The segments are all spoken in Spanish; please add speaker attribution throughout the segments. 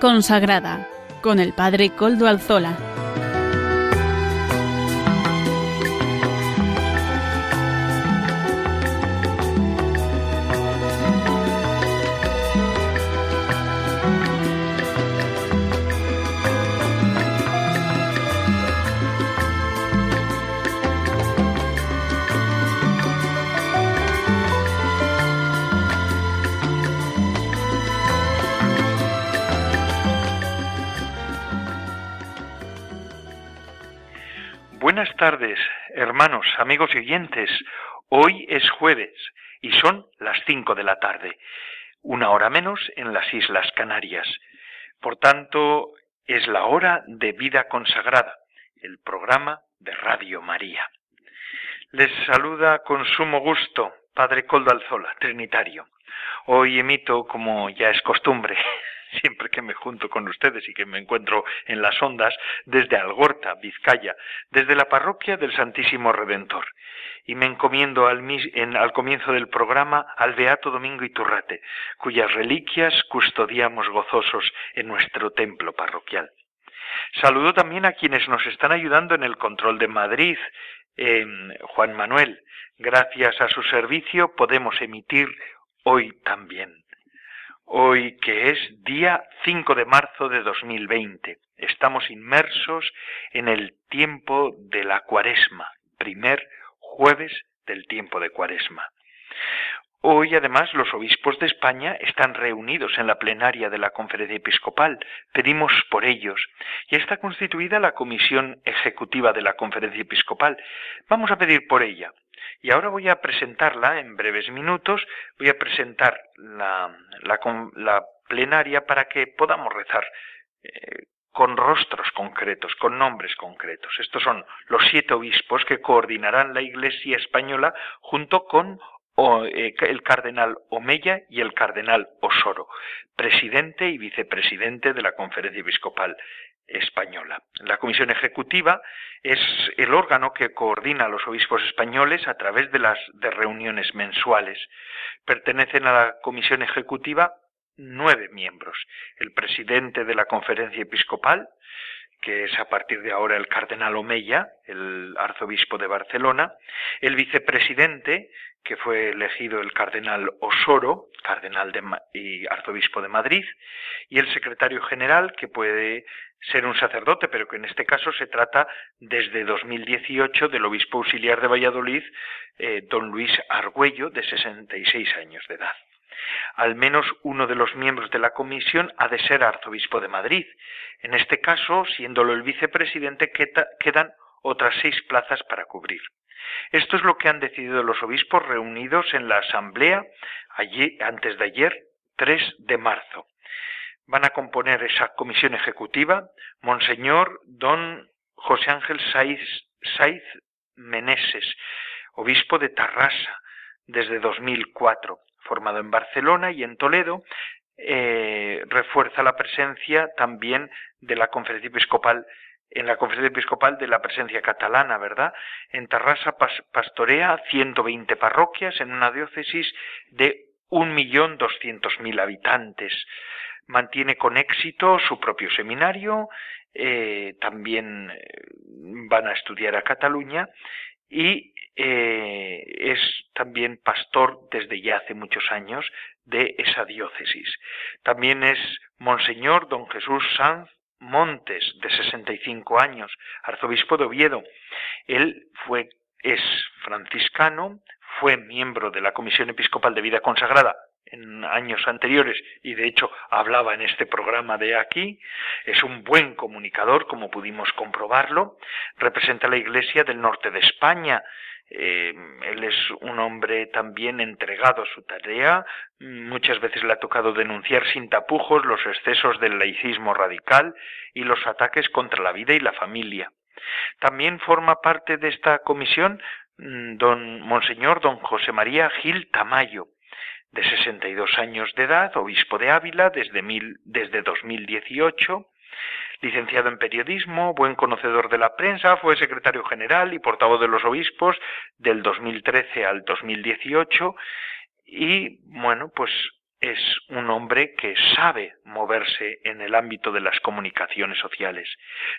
Speaker 1: Consagrada con el Padre Coldo Alzola.
Speaker 2: Amigos y oyentes. Hoy es jueves y son las cinco de la tarde, una hora menos en las Islas Canarias. Por tanto, es la hora de vida consagrada, el programa de Radio María. Les saluda con sumo gusto Padre Coldo Alzola, Trinitario. Hoy emito, como ya es costumbre, siempre que me junto con ustedes y que me encuentro en las ondas, desde Algorta, Vizcaya, desde la parroquia del Santísimo Redentor. Y me encomiendo al, al comienzo del programa al Beato Domingo Iturrate, cuyas reliquias custodiamos gozosos en nuestro templo parroquial. Saludo también a quienes nos están ayudando en el control de Madrid, Juan Manuel. Gracias a su servicio podemos emitir hoy también hoy que es día 5 de marzo de 2020. Estamos inmersos en el tiempo de la cuaresma, primer jueves del tiempo de cuaresma. Hoy, además, los obispos de España están reunidos en la plenaria de la Conferencia Episcopal. Pedimos por ellos. Y está constituida la Comisión Ejecutiva de la Conferencia Episcopal. Vamos a pedir por ella. Y ahora voy a presentarla en breves minutos, voy a presentar la, la, plenaria para que podamos rezar eh, con rostros concretos, con nombres concretos. Estos son los siete obispos que coordinarán la Iglesia española junto con eh, el cardenal Omeya y el cardenal Osoro, presidente y vicepresidente de la Conferencia Episcopal española. La Comisión Ejecutiva es el órgano que coordina a los obispos españoles a través de las de reuniones mensuales. Pertenecen a la Comisión Ejecutiva nueve miembros. El presidente de la Conferencia Episcopal, que es a partir de ahora el cardenal Omeya, el arzobispo de Barcelona, el vicepresidente, que fue elegido el cardenal Osoro, cardenal y arzobispo de Madrid, y el secretario general, que puede ser un sacerdote, pero que en este caso se trata desde 2018 del obispo auxiliar de Valladolid, eh, don Luis Argüello, de 66 años de edad. Al menos uno de los miembros de la comisión ha de ser arzobispo de Madrid. En este caso, siéndolo el vicepresidente, quedan otras seis plazas para cubrir. Esto es lo que han decidido los obispos reunidos en la asamblea antes de ayer, 3 de marzo. Van a componer esa comisión ejecutiva Monseñor Don José Ángel Saiz, Meneses, obispo de Tarrasa desde 2004, formado en Barcelona y en Toledo, eh, refuerza la presencia también de la conferencia episcopal en la conferencia episcopal de la presencia catalana, ¿verdad? En Tarrasa pastorea 120 parroquias en una diócesis de 1.200.000 habitantes. Mantiene con éxito su propio seminario, eh, también eh, van a estudiar a Cataluña y eh, es también pastor desde ya hace muchos años de esa diócesis. También es Monseñor don Jesús Sanz Montes, de 65 años, arzobispo de Oviedo. Él fue, es franciscano, fue miembro de la Comisión Episcopal de Vida Consagrada en años anteriores y de hecho hablaba en este programa de aquí, es un buen comunicador, como pudimos comprobarlo, representa la Iglesia del norte de España, eh, él es un hombre también entregado a su tarea, muchas veces le ha tocado denunciar sin tapujos los excesos del laicismo radical y los ataques contra la vida y la familia. También forma parte de esta comisión mm, don Monseñor don José María Gil Tamayo, de 62 años de edad, obispo de Ávila desde, mil, desde 2018, licenciado en periodismo, buen conocedor de la prensa, fue secretario general y portavoz de los obispos del 2013 al 2018 y, bueno, pues es un hombre que sabe moverse en el ámbito de las comunicaciones sociales.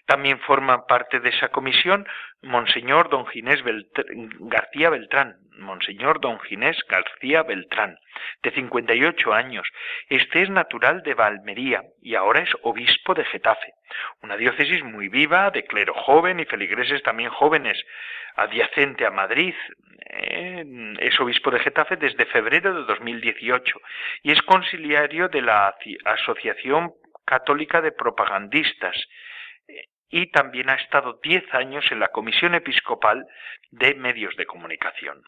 Speaker 2: También forma parte de esa comisión Monseñor Don Ginés García Beltrán, Monseñor Don Ginés García Beltrán, de 58 años. Este es natural de Valmería y ahora es obispo de Getafe, una diócesis muy viva, de clero joven y feligreses también jóvenes, adyacente a Madrid. Eh, es obispo de Getafe desde febrero de 2018 y es conciliario de la Asociación Católica de Propagandistas y también ha estado diez años en la Comisión Episcopal de Medios de Comunicación.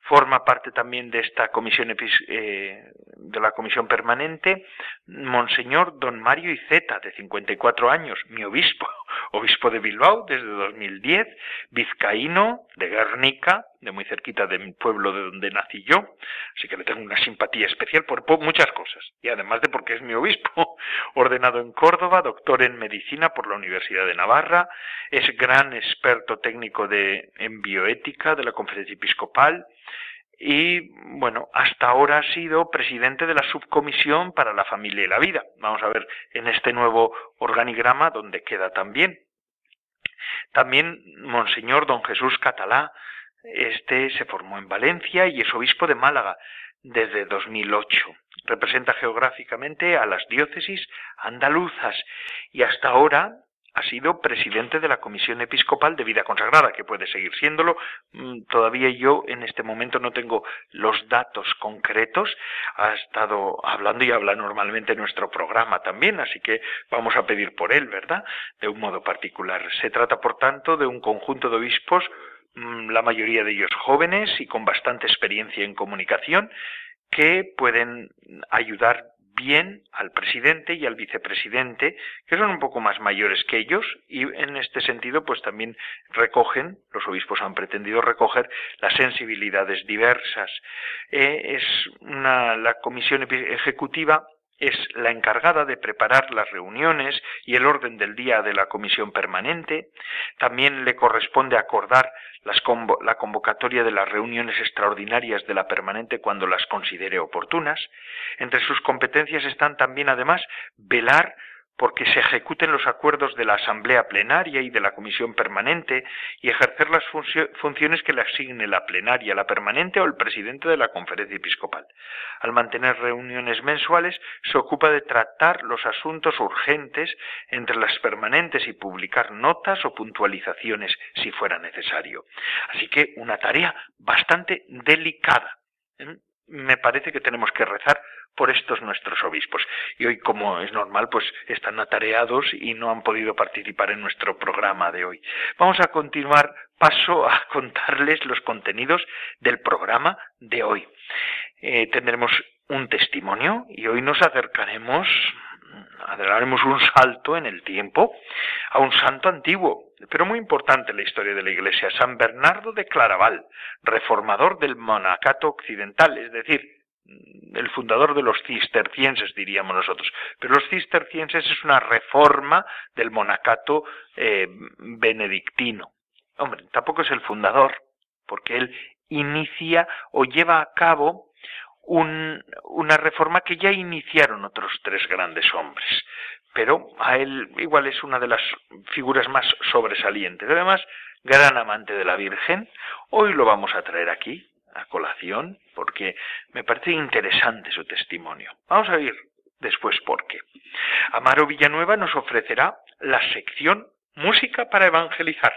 Speaker 2: Forma parte también de esta comisión eh, de la comisión permanente Monseñor Don Mario Iceta, de 54 años, mi obispo, obispo de Bilbao desde 2010, vizcaíno de Guernica, de muy cerquita de mi pueblo de donde nací yo, así que le tengo una simpatía especial por muchas cosas, y además de porque es mi obispo, ordenado en Córdoba, doctor en medicina por la Universidad de Navarra, es gran experto técnico de, en bioética de la Conferencia Episcopal, y bueno, hasta ahora ha sido presidente de la subcomisión para la familia y la vida. Vamos a ver en este nuevo organigrama donde queda también. También Monseñor Don Jesús Catalá, este se formó en Valencia y es obispo de Málaga desde 2008. Representa geográficamente a las diócesis andaluzas y hasta ahora ha sido presidente de la Comisión Episcopal de Vida Consagrada, que puede seguir siéndolo. Mm, todavía yo en este momento no tengo los datos concretos. Ha estado hablando y habla normalmente en nuestro programa también, así que vamos a pedir por él, ¿verdad? De un modo particular. Se trata, por tanto, de un conjunto de obispos la mayoría de ellos jóvenes y con bastante experiencia en comunicación, que pueden ayudar bien al presidente y al vicepresidente, que son un poco más mayores que ellos, y en este sentido, pues también recogen, los obispos han pretendido recoger las sensibilidades diversas. Eh, es una, la comisión ejecutiva es la encargada de preparar las reuniones y el orden del día de la comisión permanente. También le corresponde acordar la convocatoria de las reuniones extraordinarias de la permanente cuando las considere oportunas. Entre sus competencias están también, además, velar porque se ejecuten los acuerdos de la Asamblea Plenaria y de la Comisión Permanente y ejercer las funciones que le asigne la plenaria, la permanente o el presidente de la Conferencia Episcopal. Al mantener reuniones mensuales, se ocupa de tratar los asuntos urgentes entre las permanentes y publicar notas o puntualizaciones si fuera necesario. Así que una tarea bastante delicada. ¿eh? Me parece que tenemos que rezar por estos nuestros obispos. Y hoy, como es normal, pues están atareados y no han podido participar en nuestro programa de hoy. Vamos a continuar paso a contarles los contenidos del programa de hoy. Eh, tendremos un testimonio y hoy nos acercaremos haremos un salto en el tiempo a un santo antiguo, pero muy importante la historia de la Iglesia, San Bernardo de Claraval, reformador del monacato occidental, es decir, el fundador de los cistercienses, diríamos nosotros. Pero los cistercienses es una reforma del monacato eh, benedictino. Hombre, tampoco es el fundador, porque él inicia o lleva a cabo una reforma que ya iniciaron otros tres grandes hombres, pero a él igual es una de las figuras más sobresalientes. Además, gran amante de la Virgen, hoy lo vamos a traer aquí, a colación, porque me parece interesante su testimonio. Vamos a ver después por qué. Amaro Villanueva nos ofrecerá la sección Música para Evangelizar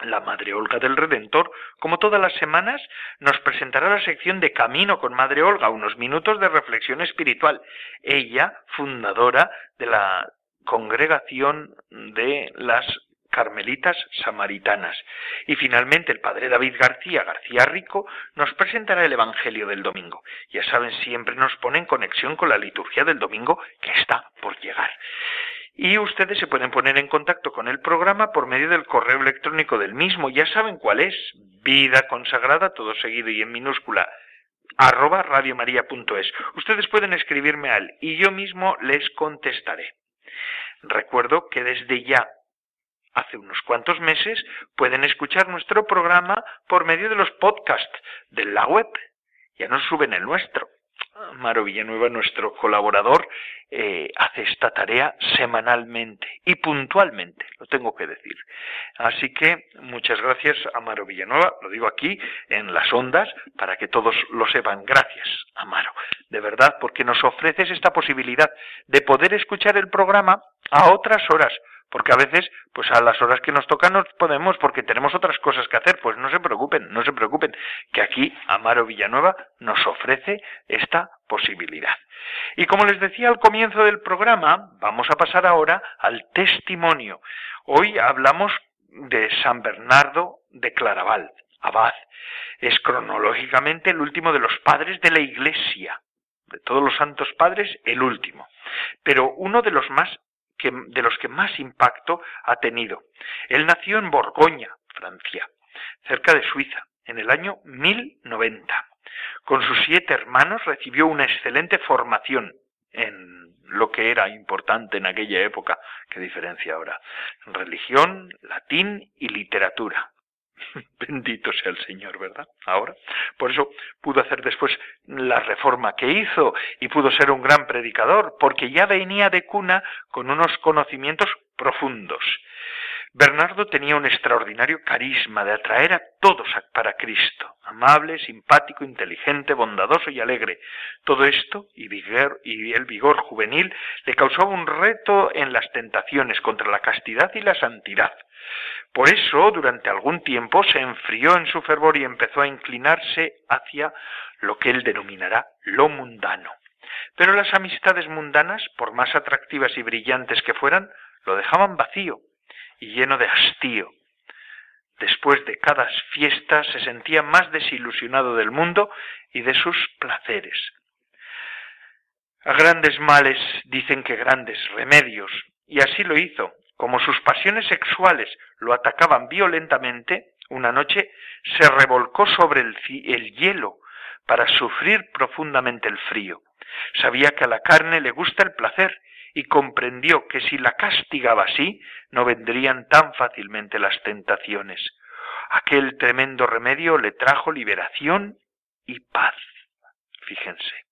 Speaker 2: la Madre Olga del Redentor, como todas las semanas, nos presentará la sección de Camino con Madre Olga, unos minutos de reflexión espiritual. Ella, fundadora de la congregación de las Carmelitas Samaritanas. Y finalmente el Padre David García García Rico nos presentará el Evangelio del Domingo. Ya saben, siempre nos pone en conexión con la liturgia del domingo que está por llegar y ustedes se pueden poner en contacto con el programa por medio del correo electrónico del mismo. Ya saben cuál es. Vida consagrada, todo seguido y en minúscula, arroba radiomaria.es. Ustedes pueden escribirme al y yo mismo les contestaré. Recuerdo que desde ya, hace unos cuantos meses, pueden escuchar nuestro programa por medio de los podcasts de la web. Ya nos suben el nuestro. Amaro Villanueva, nuestro colaborador, eh, hace esta tarea semanalmente y puntualmente, lo tengo que decir. Así que muchas gracias, Amaro Villanueva, lo digo aquí en las ondas para que todos lo sepan. Gracias, Amaro, de verdad, porque nos ofreces esta posibilidad de poder escuchar el programa a otras horas porque a veces, pues a las horas que nos tocan no podemos porque tenemos otras cosas que hacer, pues no se preocupen, no se preocupen, que aquí Amaro Villanueva nos ofrece esta posibilidad. Y como les decía al comienzo del programa, vamos a pasar ahora al testimonio. Hoy hablamos de San Bernardo de Claraval, abad. Es cronológicamente el último de los padres de la Iglesia, de todos los santos padres, el último, pero uno de los más de los que más impacto ha tenido. Él nació en Borgoña, Francia, cerca de Suiza, en el año 1090. Con sus siete hermanos recibió una excelente formación en lo que era importante en aquella época, que diferencia ahora, religión, latín y literatura. Bendito sea el Señor, ¿verdad? Ahora. Por eso pudo hacer después la reforma que hizo y pudo ser un gran predicador, porque ya venía de cuna con unos conocimientos profundos. Bernardo tenía un extraordinario carisma de atraer a todos para Cristo, amable, simpático, inteligente, bondadoso y alegre. Todo esto y, el vigor juvenil le causaba un reto en las tentaciones contra la castidad y la santidad. Por eso, durante algún tiempo, se enfrió en su fervor y empezó a inclinarse hacia lo que él denominará lo mundano. Pero las amistades mundanas, por más atractivas y brillantes que fueran, lo dejaban vacío y lleno de hastío. Después de cada fiesta se sentía más desilusionado del mundo y de sus placeres. A grandes males dicen que grandes remedios, y así lo hizo. Como sus pasiones sexuales lo atacaban violentamente, una noche se revolcó sobre el, el hielo para sufrir profundamente el frío. Sabía que a la carne le gusta el placer y comprendió que si la castigaba así, no vendrían tan fácilmente las tentaciones. Aquel tremendo remedio le trajo liberación y paz. Fíjense.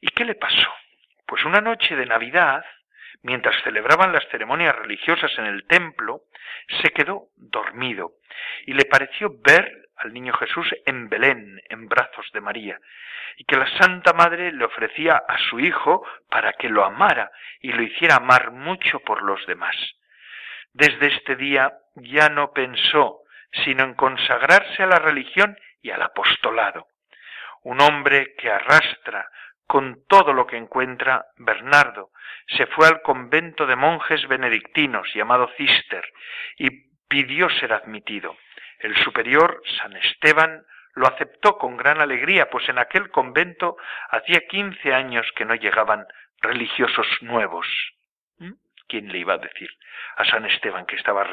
Speaker 2: ¿Y qué le pasó? Pues una noche de Navidad, mientras celebraban las ceremonias religiosas en el templo, se quedó dormido y le pareció ver al niño Jesús en Belén, en brazos de María, y que la Santa Madre le ofrecía a su Hijo para que lo amara y lo hiciera amar mucho por los demás. Desde este día ya no pensó sino en consagrarse a la religión y al apostolado. Un hombre que arrastra con todo lo que encuentra, Bernardo se fue al convento de monjes benedictinos llamado Cister y pidió ser admitido. El superior, San Esteban, lo aceptó con gran alegría, pues en aquel convento hacía quince años que no llegaban religiosos nuevos. ¿Mm? ¿Quién le iba a decir a San Esteban que estaba,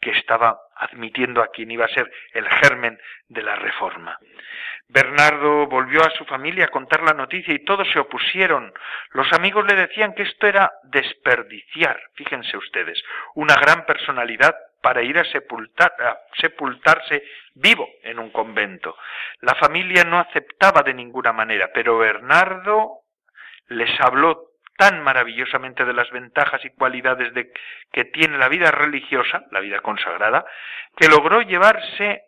Speaker 2: que estaba admitiendo a quien iba a ser el germen de la reforma? Bernardo volvió a su familia a contar la noticia y todos se opusieron. Los amigos le decían que esto era desperdiciar, fíjense ustedes, una gran personalidad para ir a, sepultar, a sepultarse vivo en un convento. La familia no aceptaba de ninguna manera, pero Bernardo les habló tan maravillosamente de las ventajas y cualidades de, que tiene la vida religiosa, la vida consagrada, que logró llevarse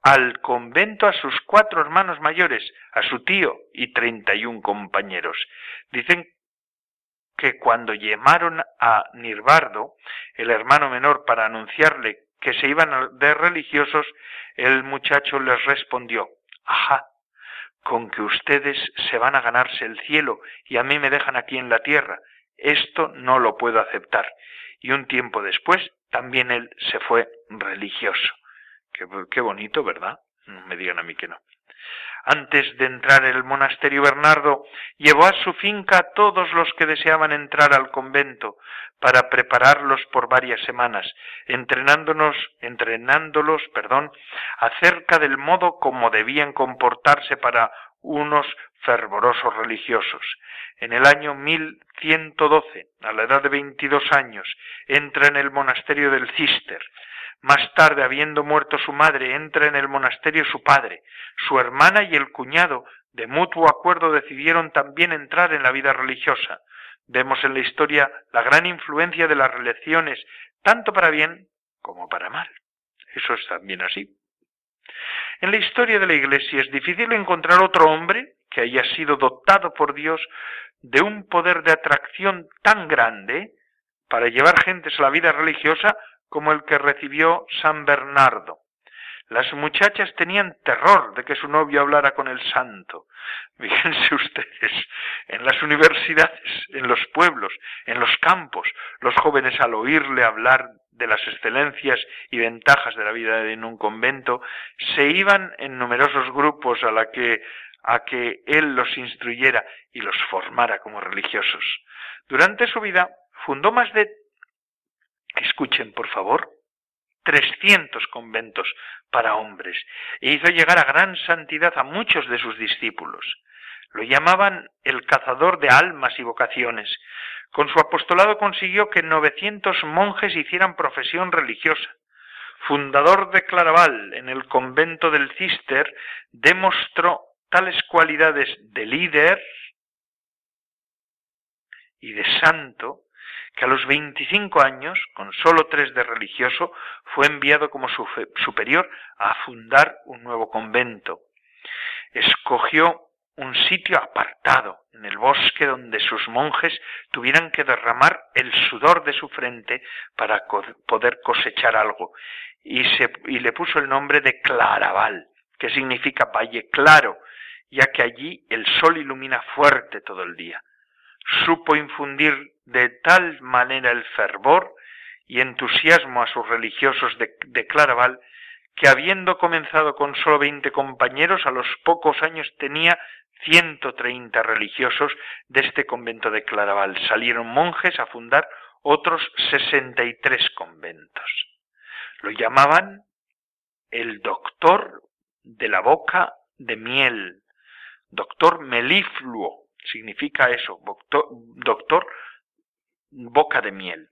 Speaker 2: al convento a sus cuatro hermanos mayores, a su tío y treinta y un compañeros. Dicen que cuando llamaron a Nirbardo, el hermano menor, para anunciarle que se iban de religiosos, el muchacho les respondió, ajá, con que ustedes se van a ganarse el cielo y a mí me dejan aquí en la tierra, esto no lo puedo aceptar. Y un tiempo después también él se fue religioso. Qué, qué bonito, ¿verdad? No me digan a mí que no. Antes de entrar en el monasterio Bernardo, llevó a su finca a todos los que deseaban entrar al convento para prepararlos por varias semanas, entrenándonos, entrenándolos, perdón, acerca del modo como debían comportarse para unos fervorosos religiosos. En el año 1112, a la edad de 22 años, entra en el monasterio del Cister, más tarde, habiendo muerto su madre, entra en el monasterio su padre, su hermana y el cuñado de mutuo acuerdo decidieron también entrar en la vida religiosa. Vemos en la historia la gran influencia de las religiones, tanto para bien como para mal. Eso es también así. En la historia de la Iglesia es difícil encontrar otro hombre que haya sido dotado por Dios de un poder de atracción tan grande para llevar gentes a la vida religiosa como el que recibió San Bernardo. Las muchachas tenían terror de que su novio hablara con el santo. Fíjense ustedes, en las universidades, en los pueblos, en los campos, los jóvenes al oírle hablar de las excelencias y ventajas de la vida en un convento, se iban en numerosos grupos a la que a que él los instruyera y los formara como religiosos. Durante su vida fundó más de escuchen por favor 300 conventos para hombres e hizo llegar a gran santidad a muchos de sus discípulos. Lo llamaban el cazador de almas y vocaciones. Con su apostolado consiguió que 900 monjes hicieran profesión religiosa. Fundador de Claraval en el convento del Cister, demostró tales cualidades de líder y de santo que a los 25 años, con solo tres de religioso, fue enviado como superior a fundar un nuevo convento. Escogió un sitio apartado en el bosque donde sus monjes tuvieran que derramar el sudor de su frente para poder cosechar algo y, se, y le puso el nombre de Claraval, que significa valle claro, ya que allí el sol ilumina fuerte todo el día supo infundir de tal manera el fervor y entusiasmo a sus religiosos de, Claraval, que habiendo comenzado con solo veinte compañeros, a los pocos años tenía ciento treinta religiosos de este convento de Claraval. Salieron monjes a fundar otros sesenta y tres conventos. Lo llamaban el doctor de la boca de miel, doctor melifluo, significa eso, doctor, boca de miel.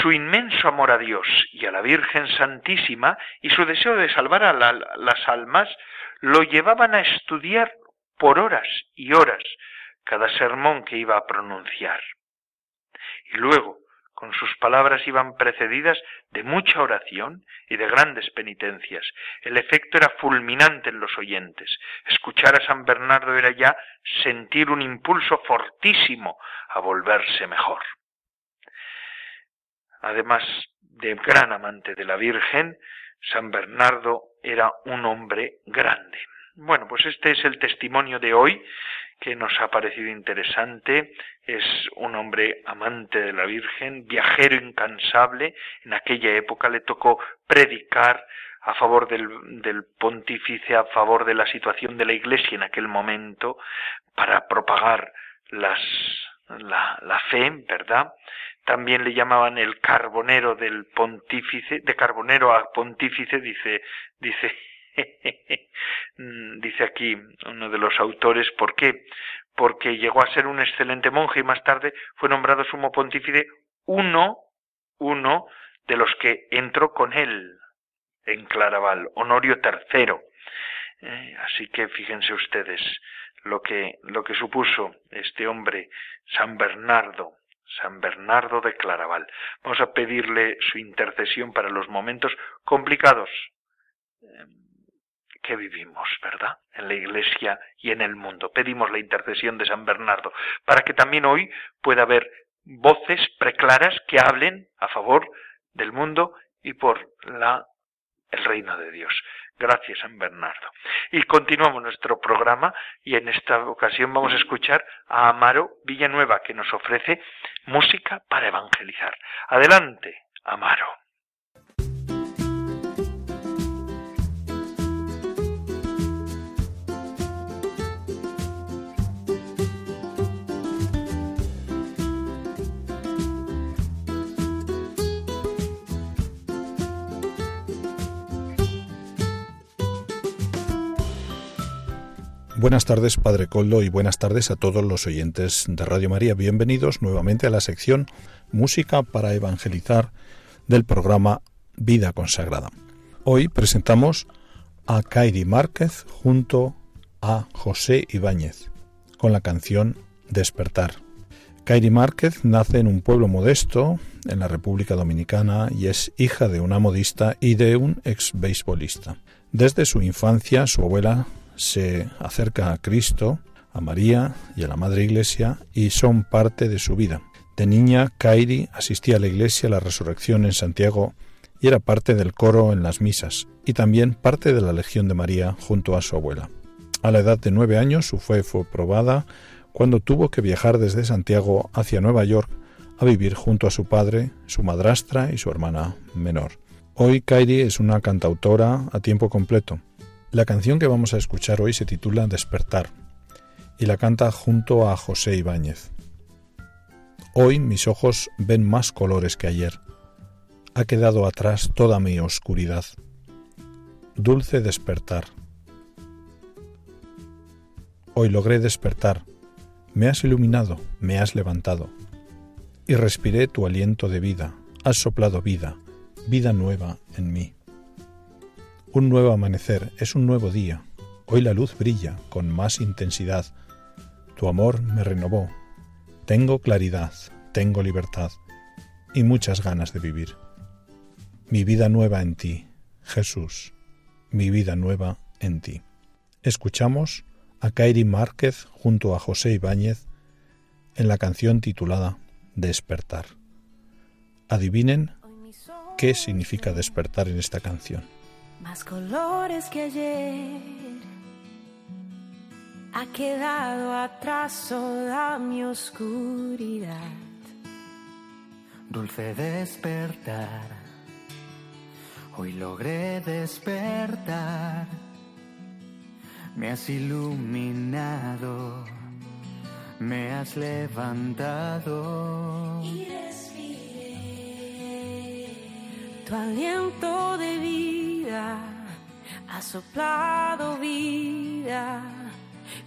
Speaker 2: Su inmenso amor a Dios y a la Virgen Santísima y su deseo de salvar a las almas lo llevaban a estudiar por horas y horas cada sermón que iba a pronunciar. Y luego, con sus palabras iban precedidas de mucha oración y de grandes penitencias. El efecto era fulminante en los oyentes. Escuchar a San Bernardo era ya sentir un impulso fortísimo a volverse mejor. Además de gran amante de la Virgen, San Bernardo era un hombre grande. Bueno, pues este es el testimonio de hoy que nos ha parecido interesante. Es un hombre amante de la Virgen, viajero incansable. En aquella época le tocó predicar a favor del, del, pontífice, a favor de la situación de la Iglesia en aquel momento, para propagar las, la, la fe, ¿verdad? También le llamaban el carbonero del pontífice, de carbonero a pontífice, dice, dice dice aquí uno de los autores, ¿por qué? Porque llegó a ser un excelente monje y más tarde fue nombrado sumo pontífice uno, uno de los que entró con él en Claraval, Honorio III. Eh, así que fíjense ustedes lo que, lo que supuso este hombre, San Bernardo, San Bernardo de Claraval. Vamos a pedirle su intercesión para los momentos complicados em, que vivimos, ¿verdad? En la Iglesia y en el mundo. Pedimos la intercesión de San Bernardo para que también hoy pueda haber voces preclaras que hablen a favor del mundo y por la el reino de Dios. Gracias, San Bernardo. Y continuamos nuestro programa y en esta ocasión vamos a escuchar a Amaro Villanueva que nos ofrece música para evangelizar. Adelante, Amaro.
Speaker 3: Buenas tardes, Padre Coldo, y buenas tardes a todos los oyentes de Radio María. Bienvenidos nuevamente a la sección Música para Evangelizar del programa Vida Consagrada. Hoy presentamos a Kairi Márquez junto a José Ibáñez con la canción Despertar. Kairi Márquez nace en un pueblo modesto en la República Dominicana y es hija de una modista y de un ex beisbolista. Desde su infancia su abuela se acerca a Cristo, a María y a la Madre Iglesia y son parte de su vida. De niña, Kairi asistía a la iglesia a la resurrección en Santiago y era parte del coro en las misas y también parte de la Legión de María junto a su abuela. A la edad de nueve años su fe fue probada cuando tuvo que viajar desde Santiago hacia Nueva York a vivir junto a su padre, su madrastra y su hermana menor. Hoy Kairi es una cantautora a tiempo completo. La canción que vamos a escuchar hoy se titula Despertar y la canta junto a José Ibáñez. Hoy mis ojos ven más colores que ayer. Ha quedado atrás toda mi oscuridad. Dulce despertar. Hoy logré despertar me has iluminado, me has levantado. Y respiré tu aliento de vida, has soplado vida, vida nueva en mí. Un nuevo amanecer es un nuevo día. Hoy la luz brilla con más intensidad. Tu amor me renovó. Tengo claridad, tengo libertad y muchas ganas de vivir. Mi vida nueva en ti, Jesús, mi vida nueva en ti. Escuchamos a Kairi Márquez junto a José Ibáñez en la canción titulada Despertar. Adivinen qué significa despertar en esta canción.
Speaker 4: Más colores que ayer. Ha quedado atrás toda mi oscuridad.
Speaker 5: Dulce despertar, hoy logré despertar. Me has iluminado, me has levantado.
Speaker 4: Y respiré. Tu aliento de ha soplado vida,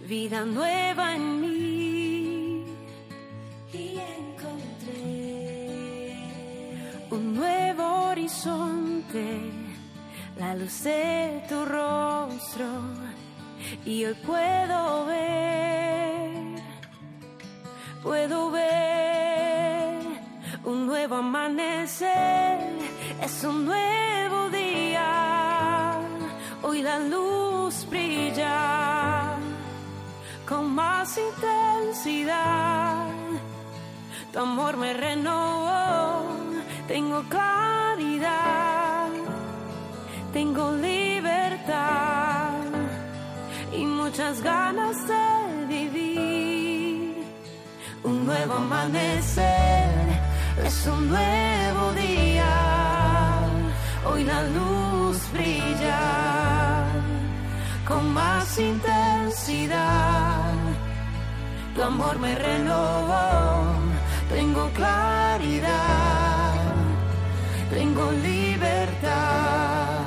Speaker 4: vida nueva en mí. Y encontré un nuevo horizonte, la luz de tu rostro y hoy puedo ver, puedo ver un nuevo amanecer, es un nuevo día, hoy la luz brilla con más intensidad, tu amor me renovó, tengo claridad, tengo libertad y muchas ganas de vivir. Un nuevo amanecer es un nuevo día. Hoy la luz brilla más intensidad. Tu amor me renovó, tengo claridad, tengo libertad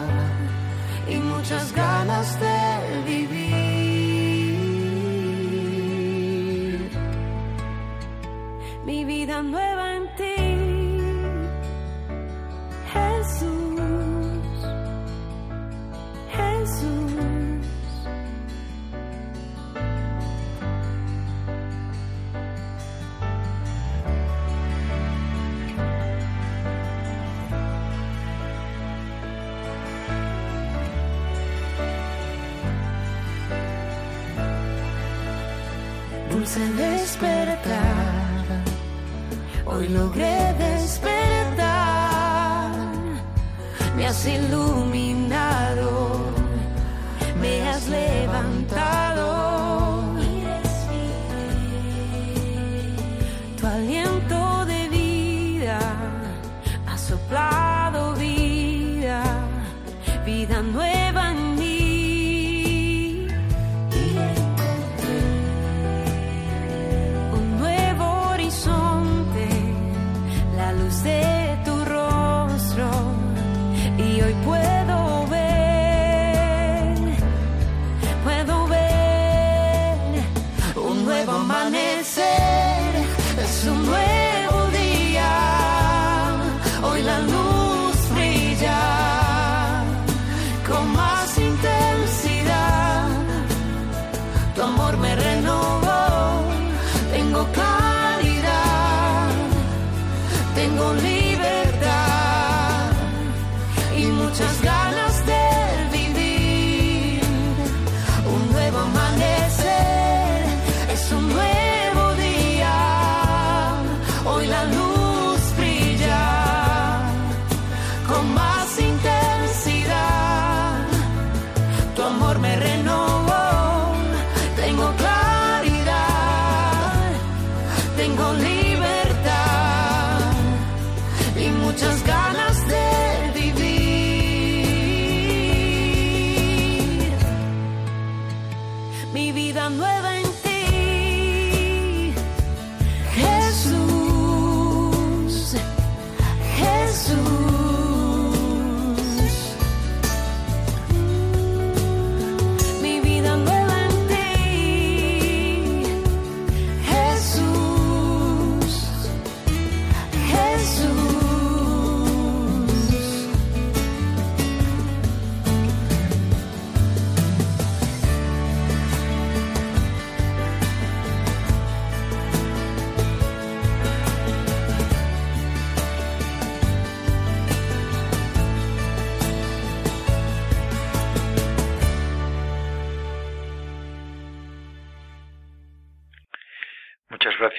Speaker 4: y muchas ganas de vivir. mi vida nueva Hoy logré despertar, me has iluminado,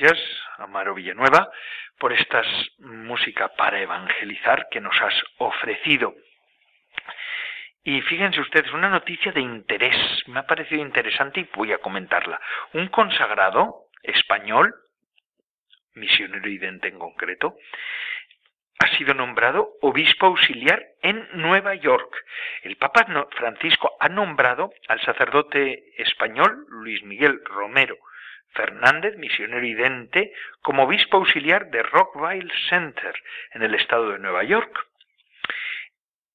Speaker 2: gracias, Amaro Villanueva, por esta música para evangelizar que nos has ofrecido. Y fíjense ustedes, una noticia de interés, me ha parecido interesante y voy a comentarla. Un consagrado español, misionero idente en concreto, ha sido nombrado obispo auxiliar en Nueva York. El Papa Francisco ha nombrado al sacerdote español Luis Miguel Romero Fernández, misionero idente, como obispo auxiliar de Rockville Center, en el estado de Nueva York,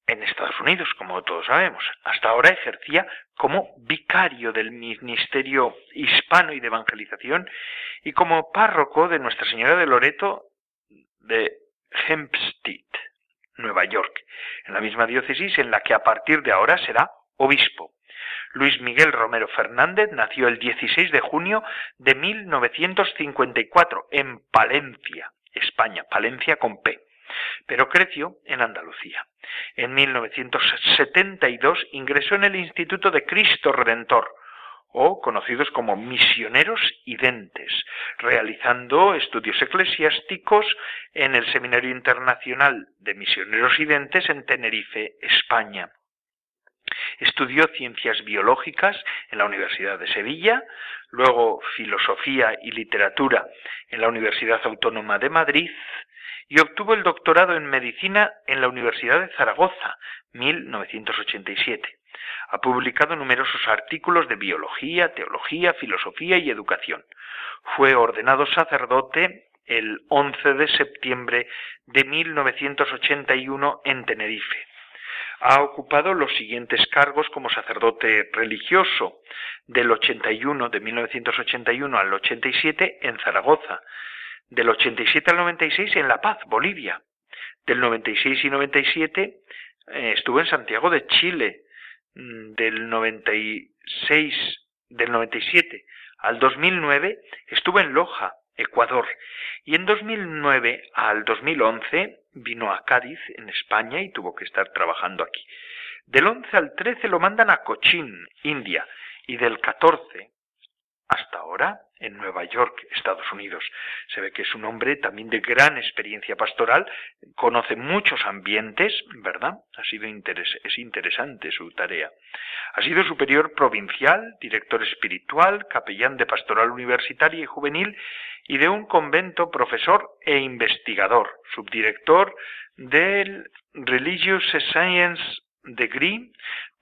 Speaker 2: en Estados Unidos, como todos sabemos. Hasta ahora ejercía como vicario del Ministerio Hispano y de Evangelización y como párroco de Nuestra Señora de Loreto de Hempstead, Nueva York, en la misma diócesis en la que a partir de ahora será obispo. Luis Miguel Romero Fernández nació el 16 de junio de 1954 en Palencia, España, Palencia con P, pero creció en Andalucía. En 1972 ingresó en el Instituto de Cristo Redentor, o conocidos como misioneros identes, realizando estudios eclesiásticos en el Seminario Internacional de Misioneros Identes en Tenerife, España. Estudió ciencias biológicas en la Universidad de Sevilla, luego filosofía y literatura en la Universidad Autónoma de Madrid y obtuvo el doctorado en medicina en la Universidad de Zaragoza, 1987. Ha publicado numerosos artículos de biología, teología, filosofía y educación. Fue ordenado sacerdote el 11 de septiembre de 1981 en Tenerife ha ocupado los siguientes cargos como sacerdote religioso del 81, de 1981 al 87 en Zaragoza, del 87 al 96 en La Paz, Bolivia, del 96 y 97 eh, estuvo en Santiago de Chile, mm, del 96, del 97 al 2009 estuvo en Loja, Ecuador, y en 2009 al 2011 vino a Cádiz, en España, y tuvo que estar trabajando aquí. Del 11 al 13 lo mandan a Cochin, India, y del 14 hasta ahora en Nueva York, Estados Unidos. Se ve que es un hombre también de gran experiencia pastoral, conoce muchos ambientes, ¿verdad? Ha sido es interesante su tarea. Ha sido superior provincial, director espiritual, capellán de pastoral universitaria y juvenil y de un convento profesor e investigador, subdirector del Religious Science Degree,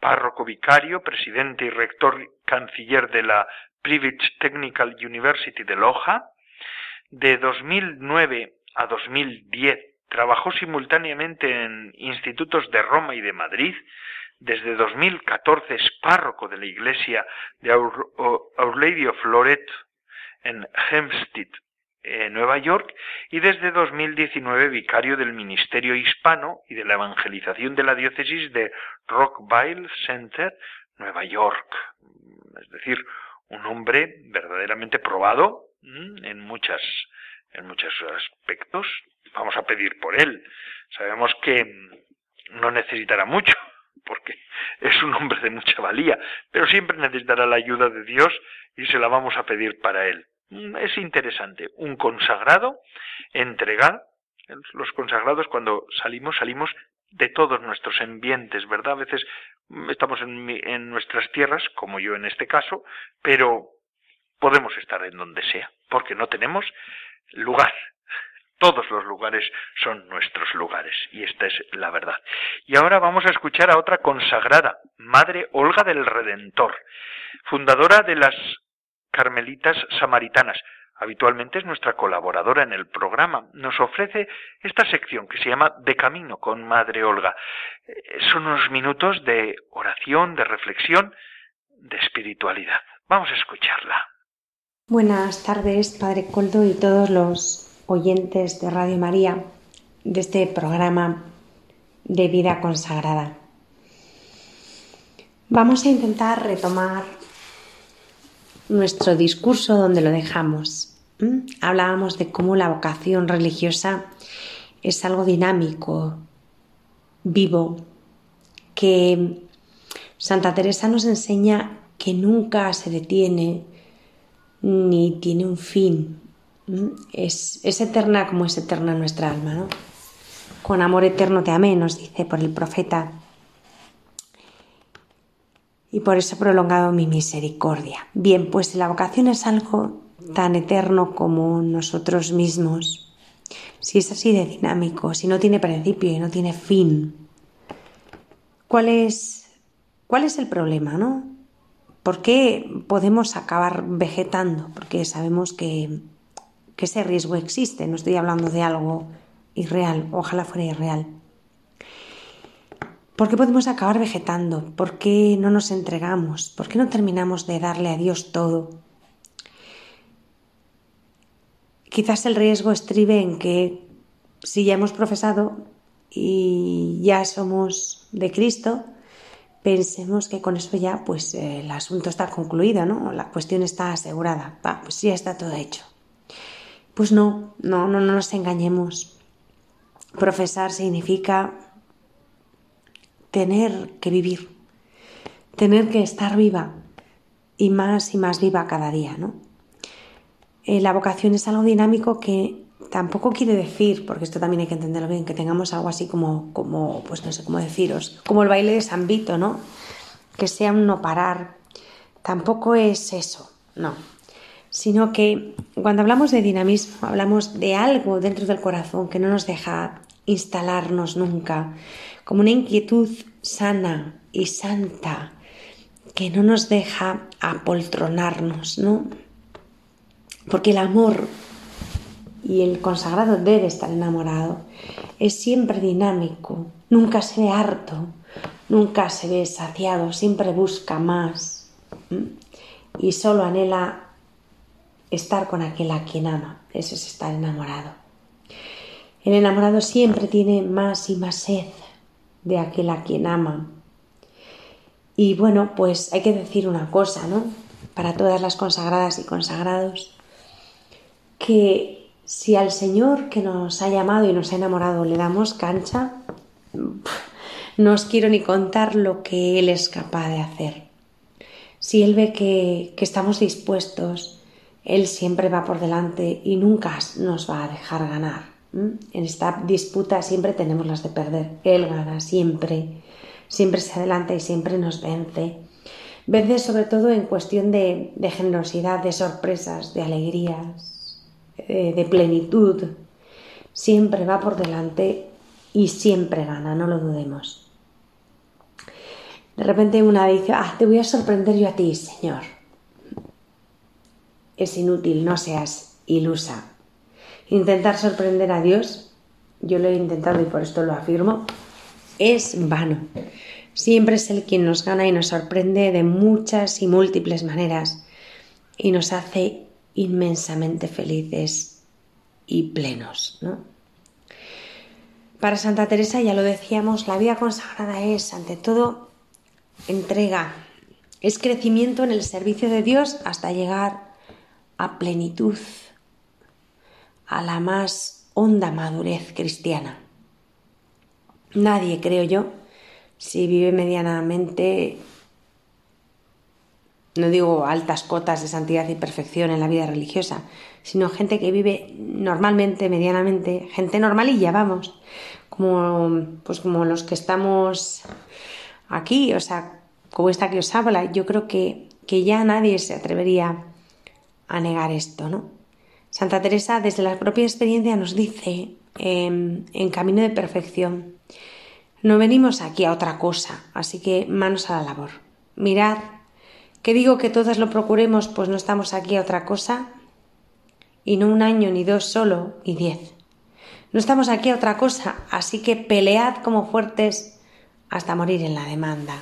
Speaker 2: párroco vicario, presidente y rector canciller de la Private Technical University de Loja. De 2009 a 2010 trabajó simultáneamente en institutos de Roma y de Madrid. Desde 2014 es párroco de la iglesia de Our, Lady of Loret en Hempstead, en Nueva York, y desde 2019 vicario del Ministerio Hispano y de la Evangelización de la Diócesis de Rockville Center, Nueva York. Es decir, un hombre verdaderamente probado en muchas en muchos aspectos. Vamos a pedir por él. Sabemos que no necesitará mucho, porque es un hombre de mucha valía, pero siempre necesitará la ayuda de Dios y se la vamos a pedir para él. Es interesante, un consagrado entregar, los consagrados cuando salimos, salimos de todos nuestros ambientes, ¿verdad? A veces estamos en, en nuestras tierras, como yo en este caso, pero podemos estar en donde sea, porque no tenemos lugar. Todos los lugares son nuestros lugares, y esta es la verdad. Y ahora vamos a escuchar a otra consagrada, Madre Olga del Redentor, fundadora de las Carmelitas Samaritanas. Habitualmente es nuestra colaboradora en el programa. Nos ofrece esta sección que se llama De Camino con Madre Olga. Eh, son unos minutos de oración, de reflexión, de espiritualidad. Vamos a escucharla.
Speaker 6: Buenas tardes, Padre Coldo y todos los oyentes de Radio María de este programa de vida consagrada. Vamos a intentar retomar nuestro discurso donde lo dejamos. Hablábamos de cómo la vocación religiosa es algo dinámico, vivo, que Santa Teresa nos enseña que nunca se detiene, ni tiene un fin. Es, es, eterna como es eterna nuestra alma, ¿no? Con amor eterno te amé, nos dice por el profeta. Y por eso he prolongado mi misericordia. Bien, pues la vocación es algo tan eterno como nosotros mismos. Si es así de dinámico, si no tiene principio y no tiene fin, ¿cuál es, cuál es el problema, no? ¿Por qué podemos acabar vegetando? Porque sabemos que, ese riesgo existe. No estoy hablando de algo irreal, ojalá fuera irreal. ¿Por qué podemos acabar vegetando? ¿Por qué no nos entregamos? ¿Por qué no terminamos de darle a Dios todo? Quizás el riesgo estribe en que si ya hemos profesado y ya somos de Cristo, pensemos que con eso ya pues el asunto está concluido, ¿no? La cuestión está asegurada, pues ya está todo hecho. Pues no, no, no, no nos engañemos. Profesar significa tener que vivir, tener que estar viva y más y más viva cada día, ¿no? Eh, la vocación es algo dinámico que tampoco quiere decir, porque esto también hay que entenderlo bien, que tengamos algo así como, como pues no sé cómo deciros, como el baile de San Vito, ¿no? Que sea un no parar. Tampoco es eso, no. Sino que cuando hablamos de dinamismo, hablamos de algo dentro del corazón que no nos deja instalarnos nunca, como una inquietud sana y santa que no nos deja apoltronarnos, ¿no? Porque el amor y el consagrado debe estar enamorado. Es siempre dinámico, nunca se ve harto, nunca se ve saciado, siempre busca más y solo anhela estar con aquel a quien ama. Eso es estar enamorado. El enamorado siempre tiene más y más sed de aquel a quien ama. Y bueno, pues hay que decir una cosa, ¿no? Para todas las consagradas y consagrados, que si al Señor que nos ha llamado y nos ha enamorado le damos cancha, no os quiero ni contar lo que Él es capaz de hacer. Si Él ve que, que estamos dispuestos, Él siempre va por delante y nunca nos va a dejar ganar. En esta disputa siempre tenemos las de perder. Él gana siempre, siempre se adelanta y siempre nos vence. Vence sobre todo en cuestión de, generosidad, de sorpresas, de alegrías, eh, de plenitud, siempre va por delante y siempre gana, no lo dudemos. De repente una dice, ah, te voy a sorprender yo a ti, Señor. Es inútil, no seas ilusa. Intentar sorprender a Dios, yo lo he intentado y por esto lo afirmo, es vano. Siempre es Él quien nos gana y nos sorprende de muchas y múltiples maneras y nos hace inmensamente felices y plenos. Para Santa Teresa, ya lo decíamos, la vida consagrada es, ante todo, entrega, es crecimiento en el servicio de Dios hasta llegar a plenitud, a la más honda madurez cristiana. nadie, creo yo, si vive medianamente, no digo altas cotas de santidad y perfección en la vida religiosa, sino gente que vive normalmente, medianamente, gente normalilla, vamos, como, pues como los que estamos aquí, o sea, como esta que os habla, yo creo que, que ya nadie se atrevería a negar esto, ¿no? Santa Teresa, desde la propia experiencia, nos dice em, en camino de perfección, no venimos aquí a otra cosa, así que manos a la labor. Mirad, que digo que todas lo procuremos, pues no estamos aquí a otra cosa, y no un año, ni dos solo, ni diez. No estamos aquí a otra cosa, así que pelead como fuertes hasta morir en la demanda.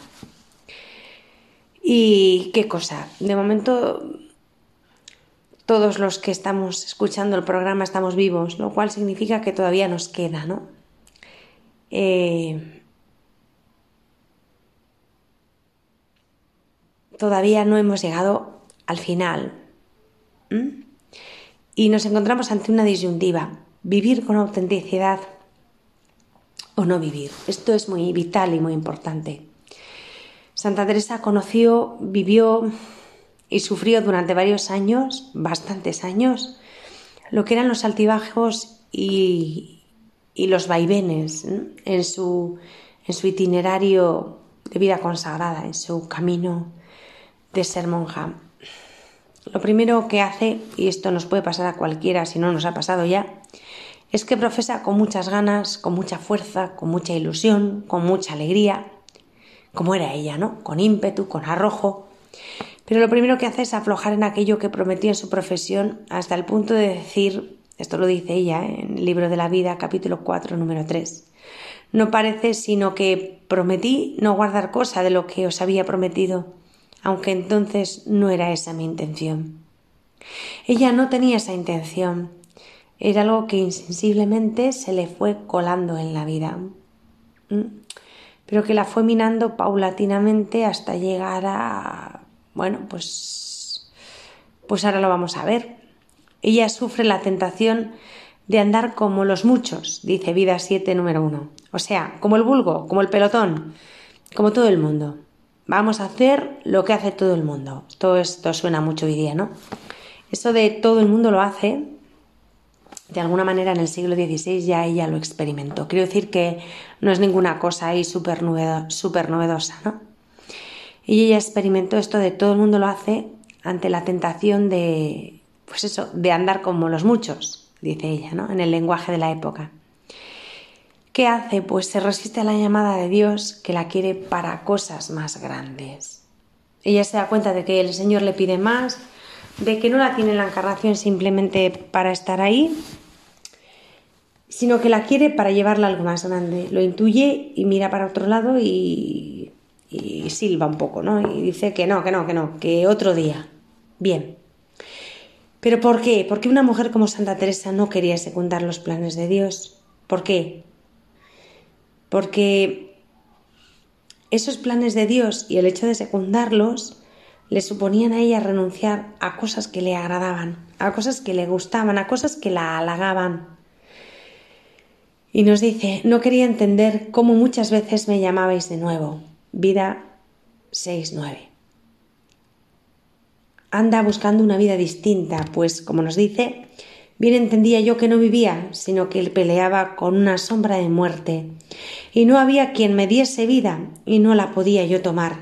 Speaker 6: Y qué cosa, de momento todos los que estamos escuchando el programa estamos vivos, lo cual significa que todavía nos queda, ¿no? Eh, todavía no hemos llegado al final. Y nos encontramos ante una disyuntiva, vivir con autenticidad o no vivir. Esto es muy vital y muy importante. Santa Teresa conoció, vivió y sufrió durante varios años, bastantes años, lo que eran los altibajos y, los vaivenes en, su, en su itinerario de vida consagrada, en su camino de ser monja. Lo primero que hace, y esto nos puede pasar a cualquiera si no nos ha pasado ya, es que profesa con muchas ganas, con mucha fuerza, con mucha ilusión, con mucha alegría, como era ella, ¿no? Con ímpetu, con arrojo, pero lo primero que hace es aflojar en aquello que prometió en su profesión hasta el punto de decir, esto lo dice ella ¿eh? en el libro de la vida, capítulo 4, número 3, no parece sino que prometí no guardar cosa de lo que os había prometido, aunque entonces no era esa mi intención. Ella no tenía esa intención, era algo que insensiblemente se le fue colando en la vida, pero que la fue minando paulatinamente hasta llegar a bueno, pues, pues ahora lo vamos a ver. Ella sufre la tentación de andar como los muchos, dice Vida 7, número 1. O sea, como el vulgo, como el pelotón, como todo el mundo. Vamos a hacer lo que hace todo el mundo. Todo esto suena mucho hoy día, ¿no? Eso de todo el mundo lo hace, de alguna manera en el siglo XVI ya ella lo experimentó. Quiero decir que no es ninguna cosa ahí súper novedosa, ¿no? Y ella experimentó esto de todo el mundo lo hace ante la tentación de, pues eso, de andar como los muchos, dice ella, ¿no? En el lenguaje de la época. ¿Qué hace? Pues se resiste a la llamada de Dios que la quiere para cosas más grandes. Ella se da cuenta de que el Señor le pide más, de que no la tiene en la encarnación simplemente para estar ahí, sino que la quiere para llevarla algo más grande. Lo intuye y mira para otro lado y y silba un poco, ¿no? Y dice que no, que no, que no, que otro día. Bien. ¿Pero por qué? ¿Por qué una mujer como Santa Teresa no quería secundar los planes de Dios? ¿Por qué? Porque esos planes de Dios y el hecho de secundarlos le suponían a ella renunciar a cosas que le agradaban, a cosas que le gustaban, a cosas que la halagaban. Y nos dice, no quería entender cómo muchas veces me llamabais de nuevo, Vida 6.9. Anda buscando una vida distinta, pues, como nos dice, bien entendía yo que no vivía, sino que él peleaba con una sombra de muerte, y no había quien me diese vida, y no la podía yo tomar,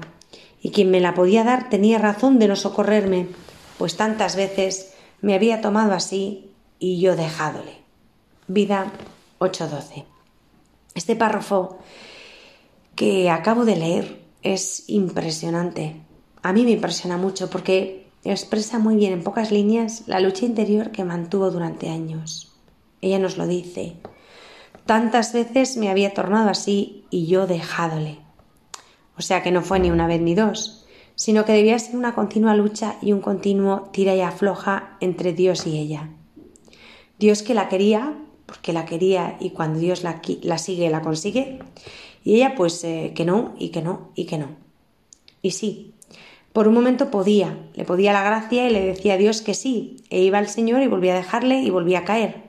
Speaker 6: y quien me la podía dar tenía razón de no socorrerme, pues tantas veces me había tomado así y yo dejádole. Vida 8.12. Este párrafo que acabo de leer es impresionante. A mí me impresiona mucho porque expresa muy bien en pocas líneas la lucha interior que mantuvo durante años. Ella nos lo dice. Tantas veces me había tornado así y yo dejádole. O sea que no fue ni una vez ni dos, sino que debía ser una continua lucha y un continuo tira y afloja entre Dios y ella. Dios que la quería, porque la quería y cuando Dios la, la sigue la consigue, y ella pues eh, que no, y que no, y que no. Y sí, por un momento podía, le podía la gracia y le decía a Dios que sí, e iba al Señor y volvía a dejarle y volvía a caer.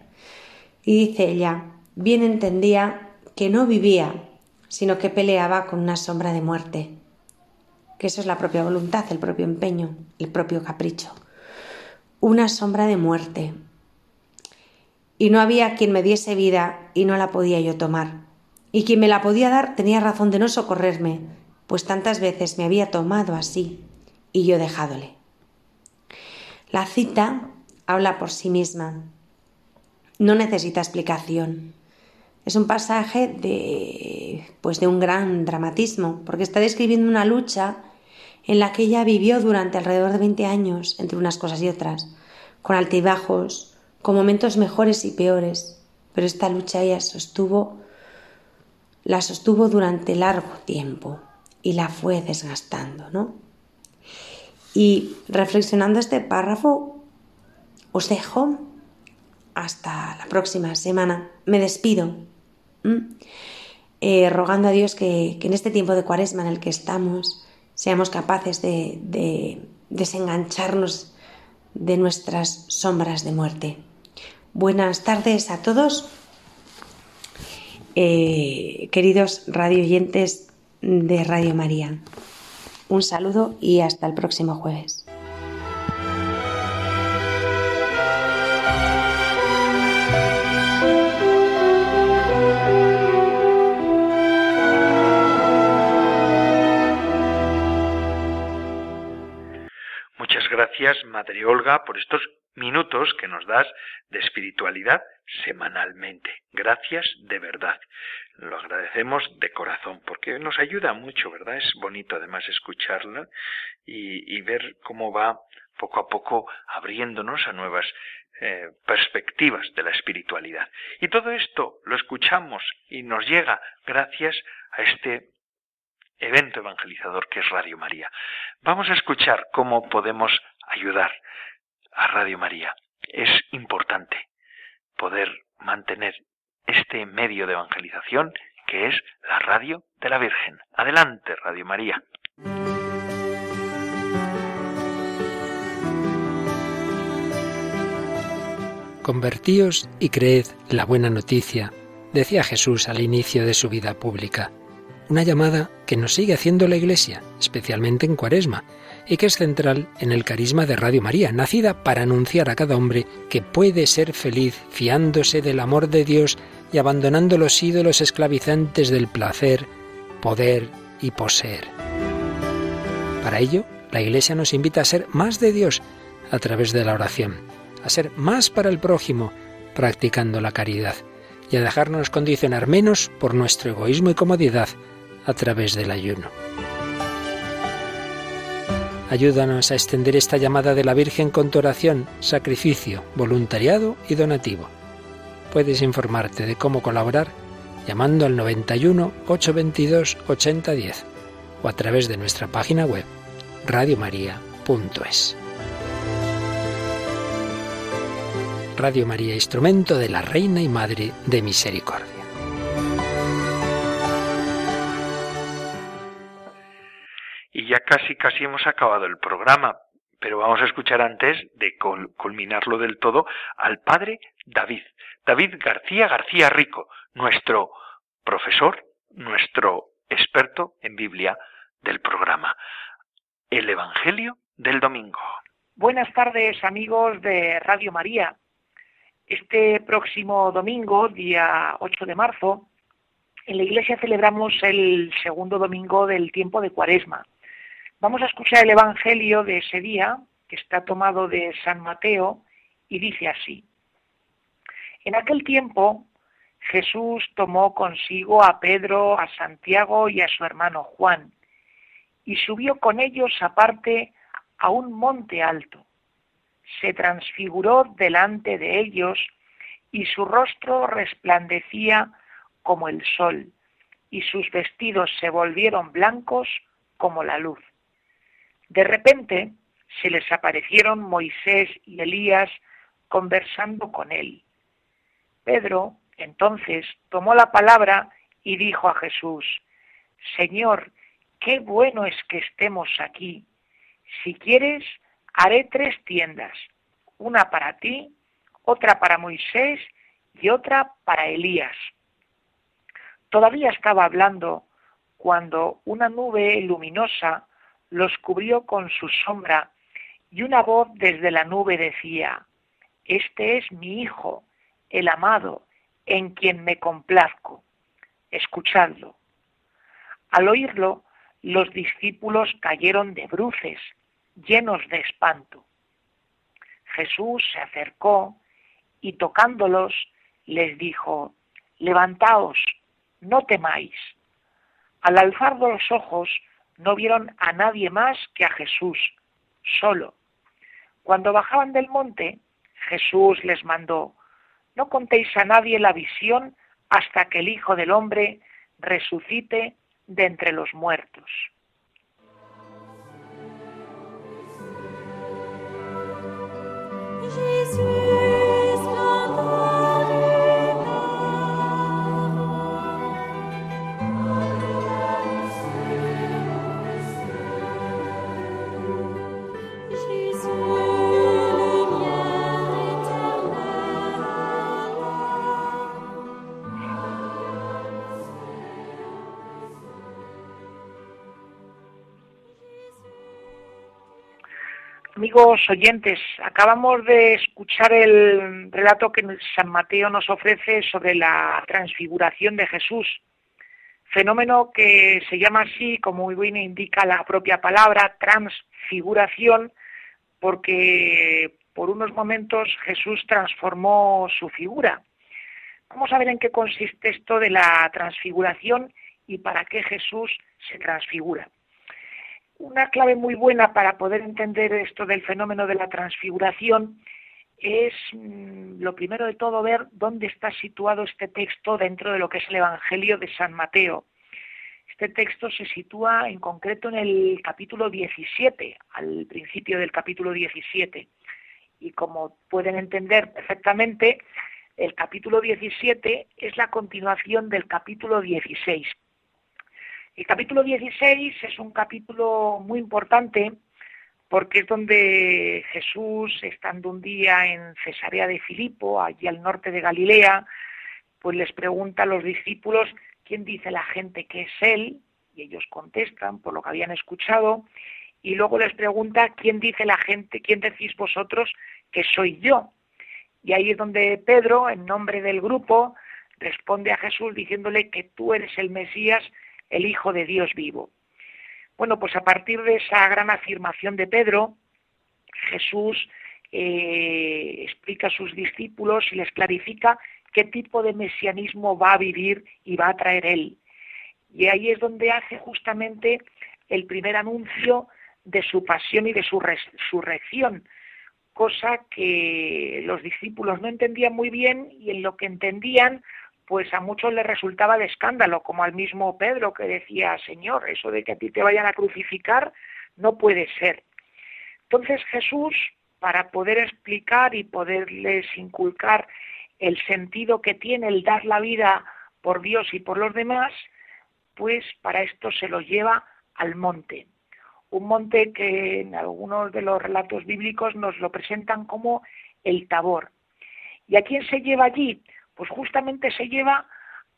Speaker 6: Y dice ella, bien entendía que no vivía sino que peleaba con una sombra de muerte, que eso es la propia voluntad, el propio empeño, el propio capricho. Una sombra de muerte. Y no había quien me diese vida y no la podía yo tomar. Y quien me la podía dar tenía razón de no socorrerme, pues tantas veces me había tomado así y yo dejádole. La cita habla por sí misma. No necesita explicación. Es un pasaje de pues de un gran dramatismo, porque está describiendo una lucha en la que ella vivió durante alrededor de 20 años entre unas cosas y otras, con altibajos, con momentos mejores y peores, pero esta lucha ella sostuvo la sostuvo durante largo tiempo y la fue desgastando, ¿no? Y reflexionando este párrafo, os dejo hasta la próxima semana. Me despido, eh, rogando a Dios que, en este tiempo de cuaresma en el que estamos seamos capaces de, desengancharnos de nuestras sombras de muerte. Buenas tardes a todos, eh, queridos radio oyentes de Radio María. Un saludo y hasta el próximo jueves.
Speaker 2: Gracias, Madre Olga, por estos minutos que nos das de espiritualidad semanalmente. Gracias de verdad. Lo agradecemos de corazón porque nos ayuda mucho, ¿verdad? Es bonito además escucharla y, ver cómo va poco a poco abriéndonos a nuevas eh, perspectivas de la espiritualidad. Y todo esto lo escuchamos y nos llega gracias a este evento evangelizador que es Radio María. Vamos a escuchar cómo podemos ayudar a Radio María. Es importante poder mantener este medio de evangelización que es la radio de la Virgen. Adelante, Radio María.
Speaker 7: Convertíos y creed la buena noticia, decía Jesús al inicio de su vida pública. Una llamada que nos sigue haciendo la Iglesia, especialmente en Cuaresma, y que es central en el carisma de Radio María, nacida para anunciar a cada hombre que puede ser feliz fiándose del amor de Dios y abandonando los ídolos esclavizantes del placer, poder y poseer. Para ello, la Iglesia nos invita a ser más de Dios a través de la oración, a ser más para el prójimo practicando la caridad y a dejarnos condicionar menos por nuestro egoísmo y comodidad a través del ayuno. Ayúdanos a extender esta llamada de la Virgen con tu oración, sacrificio, voluntariado y donativo. Puedes informarte de cómo colaborar llamando al 91 822 8010 o a través de nuestra página web radiomaria.es. Radio María, instrumento de la Reina y Madre de Misericordia.
Speaker 2: Ya casi casi hemos acabado el programa, pero vamos a escuchar antes de culminarlo del todo al padre David, David García García Rico, nuestro profesor, nuestro experto en Biblia del programa. El Evangelio del Domingo.
Speaker 8: Buenas tardes amigos de Radio María. Este próximo domingo, día 8 de marzo, en la iglesia celebramos el segundo domingo del tiempo de Cuaresma. Vamos a escuchar el Evangelio de ese día, que está tomado de San Mateo, y dice así. En aquel tiempo Jesús tomó consigo a Pedro, a Santiago y a su hermano Juan, y subió con ellos aparte a un monte alto. Se transfiguró delante de ellos, y su rostro resplandecía como el sol, y sus vestidos se volvieron blancos como la luz. De repente se les aparecieron Moisés y Elías conversando con él. Pedro entonces tomó la palabra y dijo a Jesús, Señor, qué bueno es que estemos aquí. Si quieres, haré tres tiendas, una para ti, otra para Moisés y otra para Elías. Todavía estaba hablando cuando una nube luminosa los cubrió con su sombra y una voz desde la nube decía, Este es mi Hijo, el amado, en quien me complazco. Escuchadlo. Al oírlo, los discípulos cayeron de bruces, llenos de espanto. Jesús se acercó y tocándolos les dijo, Levantaos, no temáis. Al alzar los ojos no vieron a nadie más que a Jesús, solo. Cuando bajaban del monte, Jesús les mandó, no contéis a nadie la visión hasta que el Hijo del Hombre resucite de entre los muertos. Amigos oyentes, acabamos de escuchar el relato que San Mateo nos ofrece sobre la transfiguración de Jesús, fenómeno que se llama así, como muy bien indica la propia palabra, transfiguración, porque por unos momentos Jesús transformó su figura. Vamos a ver en qué consiste esto de la transfiguración y para qué Jesús se transfigura una clave muy buena para poder entender esto del fenómeno de la transfiguración es mm, lo primero de todo ver dónde está situado este texto dentro de lo que es el Evangelio de San Mateo. Este texto se sitúa en concreto en el capítulo 17, al principio del capítulo 17. Y como pueden entender perfectamente, el capítulo 17 es la continuación del capítulo 16. El capítulo 16 es un capítulo muy importante porque es donde Jesús, estando un día en Cesarea de Filipo, allí al norte de Galilea, pues les pregunta a los discípulos quién dice la gente que es Él, y ellos contestan por lo que habían escuchado, y luego les pregunta quién dice la gente, quién decís vosotros que soy yo. Y ahí es donde Pedro, en nombre del grupo, responde a Jesús diciéndole que tú eres el Mesías, el Hijo de Dios vivo. Bueno, pues a partir de esa gran afirmación de Pedro, Jesús eh, explica a sus discípulos y les clarifica qué tipo de mesianismo va a vivir y va a traer él. Y ahí es donde hace justamente el primer anuncio de su pasión y de su resurrección, cosa que los discípulos no entendían muy bien y en lo que entendían pues a muchos les resultaba de escándalo, como al mismo Pedro que decía, Señor, eso de que a ti te vayan a crucificar no puede ser. Entonces Jesús, para poder explicar y poderles inculcar el sentido que tiene el dar la vida por Dios y por los demás, pues para esto se lo lleva al monte. Un monte que en algunos de los relatos bíblicos nos lo presentan como el Tabor. ¿Y a quién se lleva allí? Pues justamente se lleva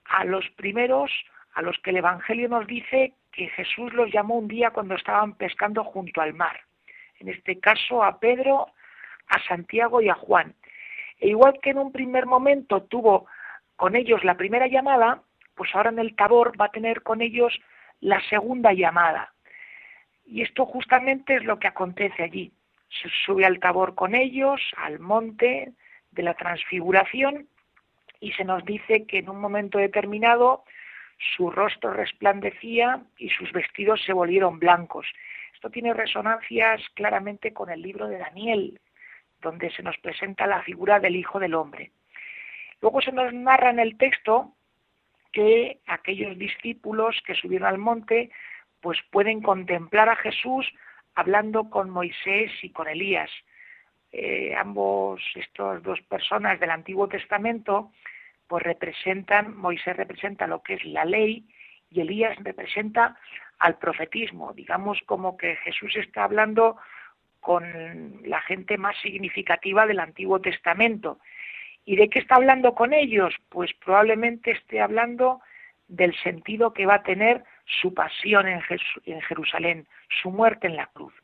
Speaker 8: a los primeros, a los que el Evangelio nos dice que Jesús los llamó un día cuando estaban pescando junto al mar. En este caso a Pedro, a Santiago y a Juan. E igual que en un primer momento tuvo con ellos la primera llamada, pues ahora en el Tabor va a tener con ellos la segunda llamada. Y esto justamente es lo que acontece allí. Se sube al Tabor con ellos, al monte de la transfiguración, y se nos dice que en un momento determinado su rostro resplandecía y sus vestidos se volvieron blancos. Esto tiene resonancias claramente con el libro de Daniel, donde se nos presenta la figura del Hijo del Hombre. Luego se nos narra en el texto que aquellos discípulos que subieron al monte pues pueden contemplar a Jesús hablando con Moisés y con Elías. Eh, ambos, estas dos personas del Antiguo Testamento, pues representan, Moisés representa lo que es la ley y Elías representa al profetismo. Digamos como que Jesús está hablando con la gente más significativa del Antiguo Testamento. ¿Y de qué está hablando con ellos? Pues probablemente esté hablando del sentido que va a tener su pasión en, en Jerusalén, su muerte en la cruz.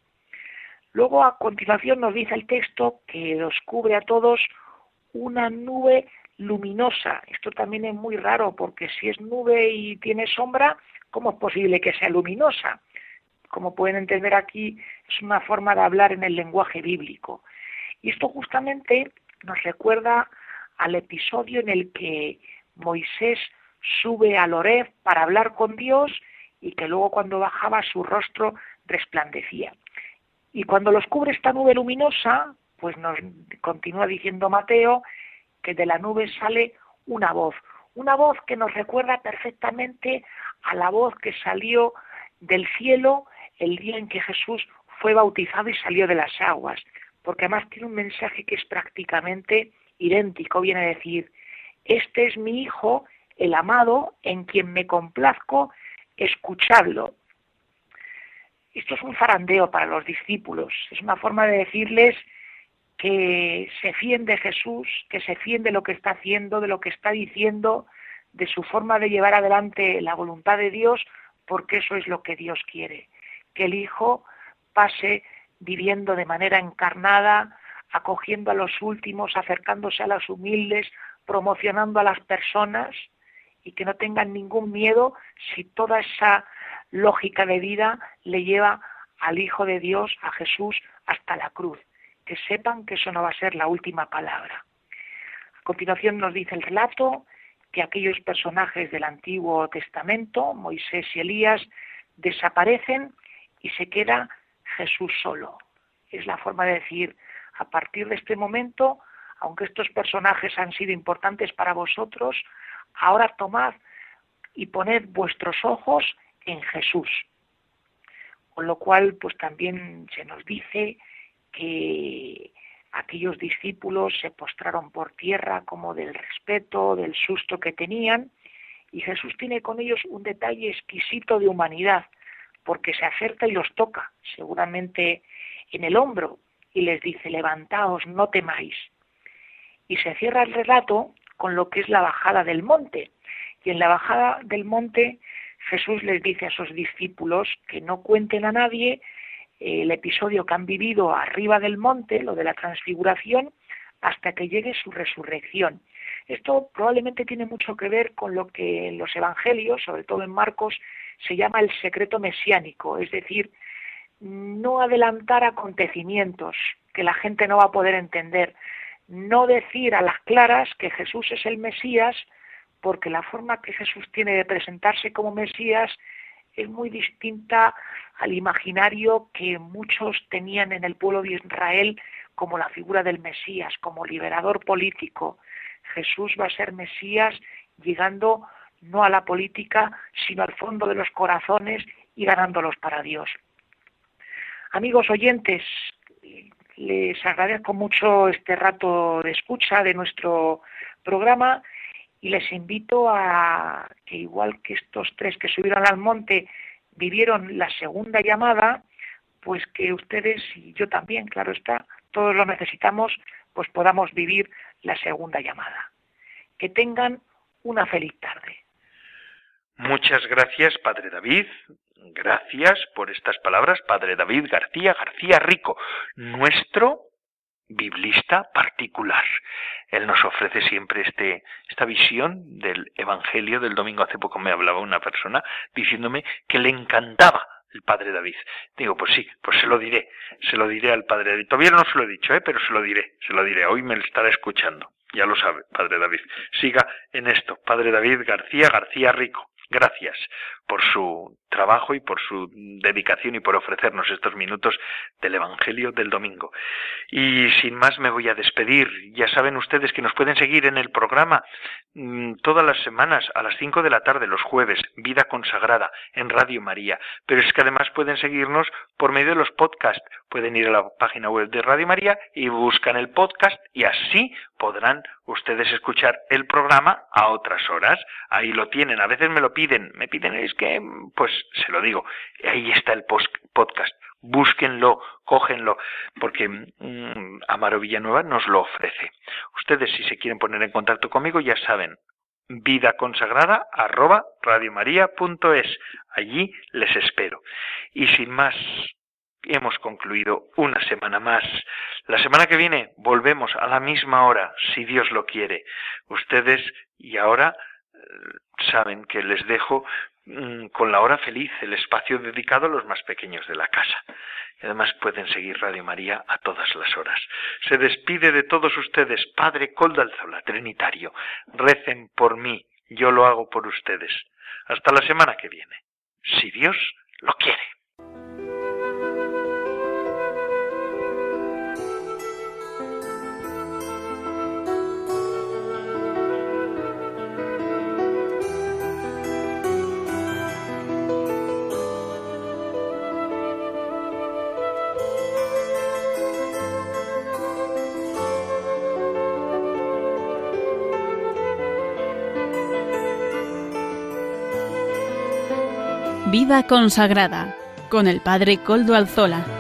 Speaker 8: Luego a continuación nos dice el texto que nos cubre a todos una nube luminosa. Esto también es muy raro porque si es nube y tiene sombra, ¿cómo es posible que sea luminosa? Como pueden entender aquí, es una forma de hablar en el lenguaje bíblico. Y esto justamente nos recuerda al episodio en el que Moisés sube al Oreb para hablar con Dios y que luego cuando bajaba su rostro resplandecía. Y cuando los cubre esta nube luminosa, pues nos continúa diciendo Mateo de la nube sale una voz, una voz que nos recuerda perfectamente a la voz que salió del cielo el día en que Jesús fue bautizado y salió de las aguas, porque además tiene un mensaje que es prácticamente idéntico, viene a decir, este es mi Hijo, el amado, en quien me complazco, escuchadlo. Esto es un zarandeo para los discípulos, es una forma de decirles que se fíen de Jesús, que se fíen de lo que está haciendo, de lo que está diciendo, de su forma de llevar adelante la voluntad de Dios, porque eso es lo que Dios quiere, que el Hijo pase viviendo de manera encarnada, acogiendo a los últimos, acercándose a los humildes, promocionando a las personas y que no tengan ningún miedo si toda esa lógica de vida le lleva al Hijo de Dios, a Jesús, hasta la cruz. Que sepan que eso no va a ser la última palabra. A continuación nos dice el relato que aquellos personajes del Antiguo Testamento, Moisés y Elías, desaparecen y se queda Jesús solo. Es la forma de decir, a partir de este momento, aunque estos personajes han sido importantes para vosotros, ahora tomad y poned vuestros ojos en Jesús. Con lo cual, pues también se nos dice que aquellos discípulos se postraron por tierra como del respeto, del susto que tenían, y Jesús tiene con ellos un detalle exquisito de humanidad, porque se acerca y los toca, seguramente en el hombro, y les dice, levantaos, no temáis. Y se cierra el relato con lo que es la bajada del monte. Y en la bajada del monte Jesús les dice a sus discípulos que no cuenten a nadie el episodio que han vivido arriba del monte, lo de la transfiguración, hasta que llegue su resurrección. Esto probablemente tiene mucho que ver con lo que en los evangelios, sobre todo en Marcos, se llama el secreto mesiánico, es decir, no adelantar acontecimientos que la gente no va a poder entender, no decir a las claras que Jesús es el Mesías, porque la forma que Jesús tiene de presentarse como Mesías es muy distinta al imaginario que muchos tenían en el pueblo de Israel como la figura del Mesías, como liberador político. Jesús va a ser Mesías llegando no a la política, sino al fondo de los corazones y ganándolos para Dios. Amigos oyentes, les agradezco mucho este rato de escucha de nuestro programa y les invito a que igual que estos tres que subieron al monte vivieron la segunda llamada, pues que ustedes y yo también, claro está, todos lo necesitamos, pues podamos vivir la segunda llamada. Que tengan una feliz tarde.
Speaker 2: Muchas gracias, Padre David. Gracias por estas palabras, Padre David García García Rico, nuestro biblista particular. Él nos ofrece siempre este, esta visión del Evangelio del domingo. Hace poco me hablaba una persona diciéndome que le encantaba el padre David. Digo, pues sí, pues se lo diré, se lo diré al padre David. Todavía no se lo he dicho, ¿eh? pero se lo diré, se lo diré. Hoy me estará escuchando. Ya lo sabe, padre David. Siga en esto, padre David García García Rico. Gracias por su trabajo y por su dedicación y por ofrecernos estos minutos del Evangelio del domingo. Y sin más me voy a despedir. Ya saben ustedes que nos pueden seguir en el programa mm, todas las semanas a las 5 de la tarde, los jueves, Vida Consagrada, en Radio María. Pero es que además pueden seguirnos por medio de los podcasts. Pueden ir a la página web de Radio María y buscan el podcast y así podrán ustedes escuchar el programa a otras horas. Ahí lo tienen. A veces me lo piden. Me piden, es que, pues se lo digo, ahí está el podcast, búsquenlo, cógenlo, porque mm, Amaro Villanueva nos lo ofrece. Ustedes si se quieren poner en contacto conmigo ya saben, vida consagrada arroba radiomaria.es. Allí les espero. Y sin más, hemos concluido una semana más. La semana que viene volvemos a la misma hora, si Dios lo quiere. Ustedes y ahora eh, saben que les dejo con la hora feliz, el espacio dedicado a los más pequeños de la casa. Y además pueden seguir Radio María a todas las horas. Se despide de todos ustedes, Padre Coldalzola, Trinitario. Recen por mí, yo lo hago por ustedes. Hasta la semana que viene, si Dios lo quiere.
Speaker 1: Vida consagrada con el Padre Coldo Alzola.